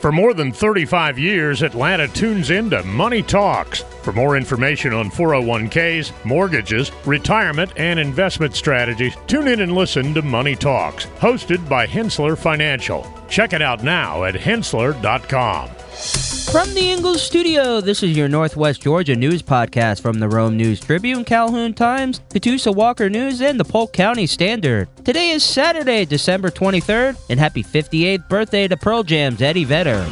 For more than 35 years, Atlanta tunes into Money Talks. For more information on 401ks, mortgages, retirement, and investment strategies, tune in and listen to Money Talks, hosted by Henssler Financial. Check it out now at henssler.com. From the Ingles studio, this is your Northwest Georgia news podcast from the Rome News Tribune, Calhoun Times, Catoosa Walker News, and the Polk County Standard. Today is Saturday, December 23rd, and happy 58th birthday to Pearl Jam's Eddie Vedder.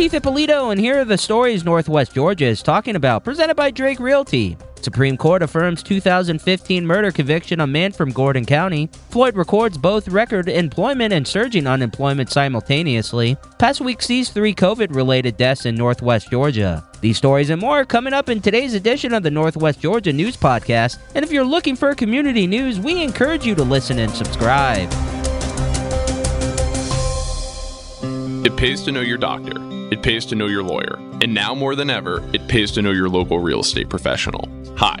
Keith Ippolito, and here are the stories Northwest Georgia is talking about, presented by Drake Realty. Supreme Court affirms 2015 murder conviction on man from Gordon County. Floyd records both record employment and surging unemployment simultaneously. Past week sees three COVID related deaths in Northwest Georgia. These stories and more are coming up in today's edition of the Northwest Georgia News Podcast. And if you're looking for community news, we encourage you to listen and subscribe. It pays to know your doctor. It pays to know your lawyer. And now more than ever, it pays to know your local real estate professional. Hi,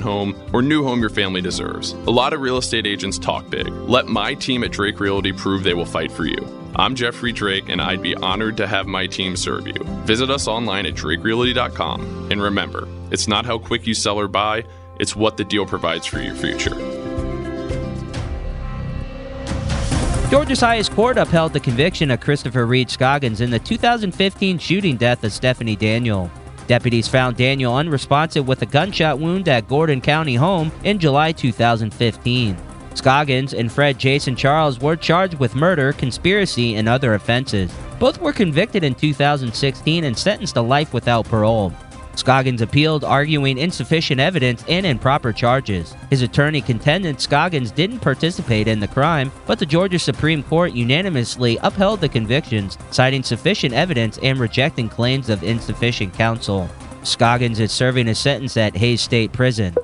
home, or new home your family deserves. A lot of real estate agents talk big. Let my team at Drake Realty prove they will fight for you. I'm Jeffrey Drake, and I'd be honored to have my team serve you. Visit us online at drakerealty.com. And remember, it's not how quick you sell or buy, it's what the deal provides for your future. Georgia's highest court upheld the conviction of Christopher Reid Scoggins in the 2015 shooting death of Stephanie Daniel. Deputies found Daniel unresponsive with a gunshot wound at Gordon County home in July 2015. Scoggins and Fred Jason Charles were charged with murder, conspiracy, and other offenses. Both were convicted in 2016 and sentenced to life without parole. Scoggins appealed, arguing insufficient evidence and improper charges. His attorney contended Scoggins didn't participate in the crime, but the Georgia Supreme Court unanimously upheld the convictions, citing sufficient evidence and rejecting claims of insufficient counsel. Scoggins is serving a sentence at Hays State Prison.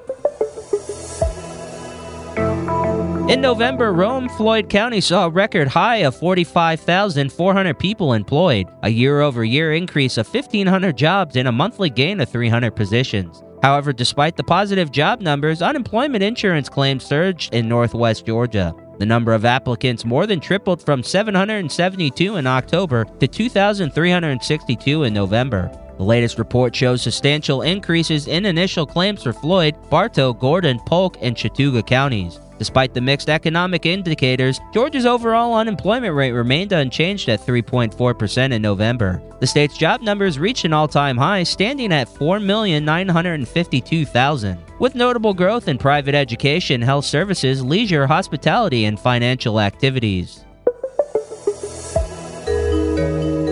In November, Rome, Floyd County saw a record high of 45,400 people employed, a year over year increase of 1,500 jobs and a monthly gain of 300 positions. However, despite the positive job numbers, unemployment insurance claims surged in northwest Georgia. The number of applicants more than tripled from 772 in October to 2,362 in November. The latest report shows substantial increases in initial claims for Floyd, Bartow, Gordon, Polk, and Chattooga counties. Despite the mixed economic indicators, Georgia's overall unemployment rate remained unchanged at 3.4% in November. The state's job numbers reached an all time high, standing at 4,952,000, with notable growth in private education, health services, leisure, hospitality, and financial activities.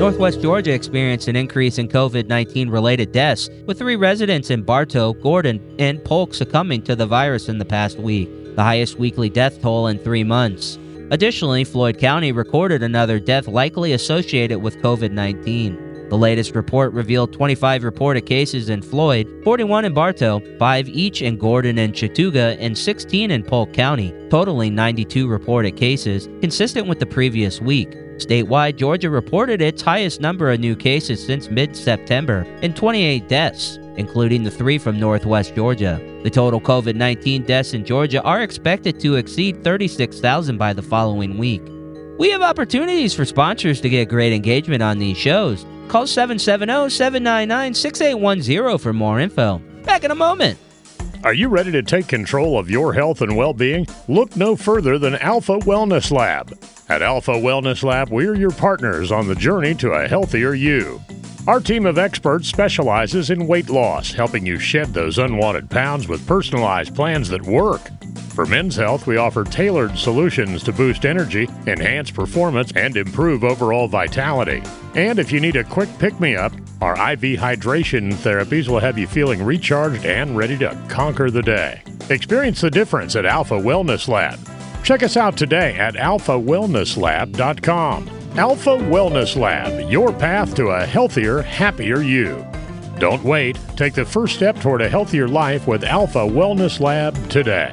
Northwest Georgia experienced an increase in COVID 19 related deaths, with three residents in Bartow, Gordon, and Polk succumbing to the virus in the past week the highest weekly death toll in three months. Additionally, Floyd County recorded another death likely associated with COVID 19. The latest report revealed 25 reported cases in Floyd, 41 in Bartow, 5 each in Gordon and Chattooga, and 16 in Polk County, totaling 92 reported cases, consistent with the previous week. Statewide, Georgia reported its highest number of new cases since mid September and 28 deaths, including the three from Northwest Georgia. The total COVID 19 deaths in Georgia are expected to exceed 36,000 by the following week. We have opportunities for sponsors to get great engagement on these shows. Call 770 799 6810 for more info. Back in a moment. Are you ready to take control of your health and well being? Look no further than Alpha Wellness Lab. At Alpha Wellness Lab, we're your partners on the journey to a healthier you. Our team of experts specializes in weight loss, helping you shed those unwanted pounds with personalized plans that work. For men's health, we offer tailored solutions to boost energy, enhance performance, and improve overall vitality. And if you need a quick pick me up, our IV hydration therapies will have you feeling recharged and ready to conquer the day. Experience the difference at Alpha Wellness Lab. Check us out today at alphawellnesslab.com. Alpha Wellness Lab, your path to a healthier, happier you. Don't wait. Take the first step toward a healthier life with Alpha Wellness Lab today.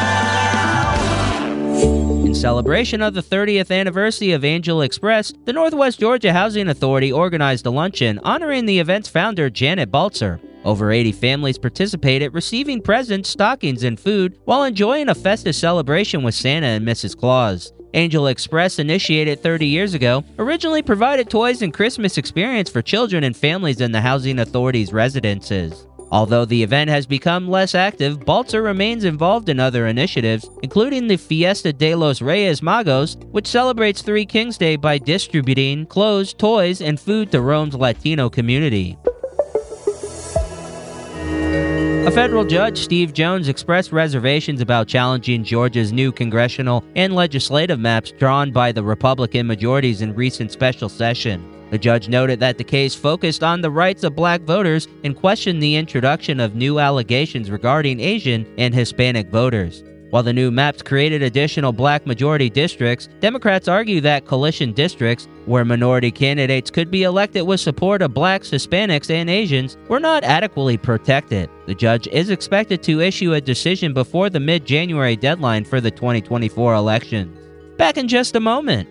In celebration of the 30th anniversary of Angel Express, the Northwest Georgia Housing Authority organized a luncheon honoring the event's founder, Janet Baltzer. Over 80 families participated, receiving presents, stockings, and food while enjoying a festive celebration with Santa and Mrs. Claus. Angel Express, initiated 30 years ago, originally provided toys and Christmas experience for children and families in the Housing Authority's residences. Although the event has become less active, Balzer remains involved in other initiatives, including the Fiesta de los Reyes Magos, which celebrates Three Kings Day by distributing clothes, toys, and food to Rome's Latino community. A federal judge, Steve Jones, expressed reservations about challenging Georgia's new congressional and legislative maps drawn by the Republican majorities in recent special session. The judge noted that the case focused on the rights of black voters and questioned the introduction of new allegations regarding Asian and Hispanic voters. While the new maps created additional black majority districts, Democrats argue that coalition districts, where minority candidates could be elected with support of blacks, Hispanics, and Asians, were not adequately protected. The judge is expected to issue a decision before the mid January deadline for the 2024 election. Back in just a moment.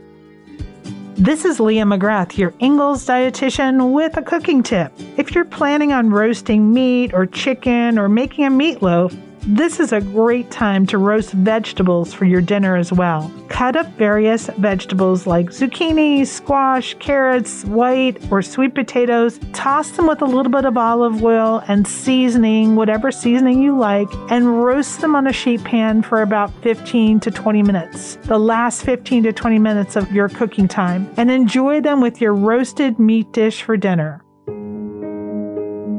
This is Leah McGrath, your Ingles dietitian, with a cooking tip. If you're planning on roasting meat or chicken or making a meatloaf, this is a great time to roast vegetables for your dinner as well. Cut up various vegetables like zucchini, squash, carrots, white or sweet potatoes. Toss them with a little bit of olive oil and seasoning, whatever seasoning you like, and roast them on a sheet pan for about 15 to 20 minutes. The last 15 to 20 minutes of your cooking time, and enjoy them with your roasted meat dish for dinner.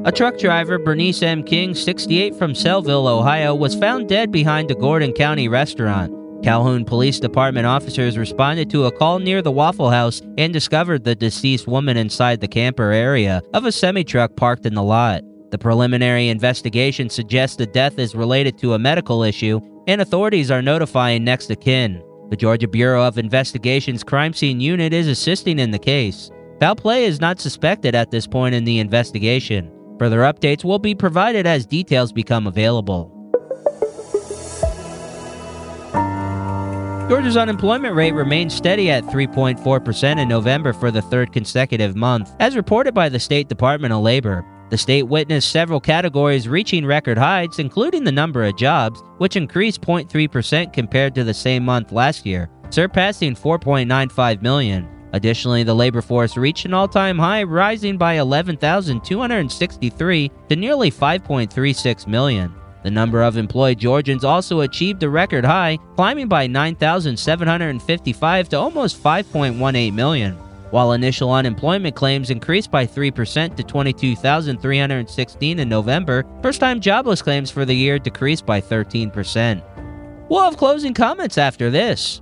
A truck driver, Bernice M. King, 68 from Sellville, Ohio, was found dead behind a Gordon County restaurant. Calhoun Police Department officers responded to a call near the Waffle House and discovered the deceased woman inside the camper area of a semi truck parked in the lot. The preliminary investigation suggests the death is related to a medical issue, and authorities are notifying next of kin. The Georgia Bureau of Investigation's crime scene unit is assisting in the case. Foul play is not suspected at this point in the investigation. Further updates will be provided as details become available. Georgia's unemployment rate remained steady at 3.4% in November for the third consecutive month, as reported by the State Department of Labor. The state witnessed several categories reaching record heights, including the number of jobs, which increased 0.3% compared to the same month last year, surpassing 4.95 million. Additionally, the labor force reached an all time high, rising by 11,263 to nearly 5.36 million. The number of employed Georgians also achieved a record high, climbing by 9,755 to almost 5.18 million. While initial unemployment claims increased by 3% to 22,316 in November, first time jobless claims for the year decreased by 13%. We'll have closing comments after this.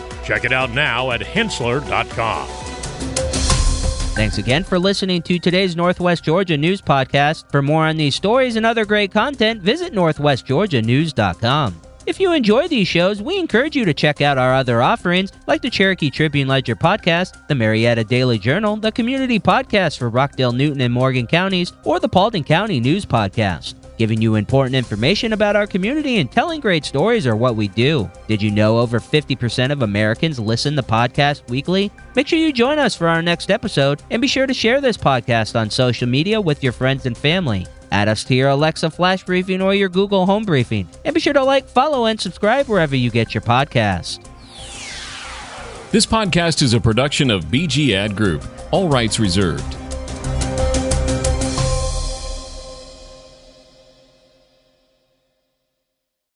Check it out now at henssler.com. Thanks again for listening to today's Northwest Georgia News Podcast. For more on these stories and other great content, visit northwestgeorgianews.com. If you enjoy these shows, we encourage you to check out our other offerings like the Cherokee Tribune Ledger podcast, the Marietta Daily Journal, the Community Podcast for Rockdale, Newton, and Morgan counties, or the Paulding County News Podcast. Giving you important information about our community and telling great stories are what we do. Did you know over 50% of Americans listen to podcasts weekly? Make sure you join us for our next episode and be sure to share this podcast on social media with your friends and family. Add us to your Alexa Flash Briefing or your Google Home Briefing. And be sure to like, follow, and subscribe wherever you get your podcast. This podcast is a production of BG Ad Group, all rights reserved.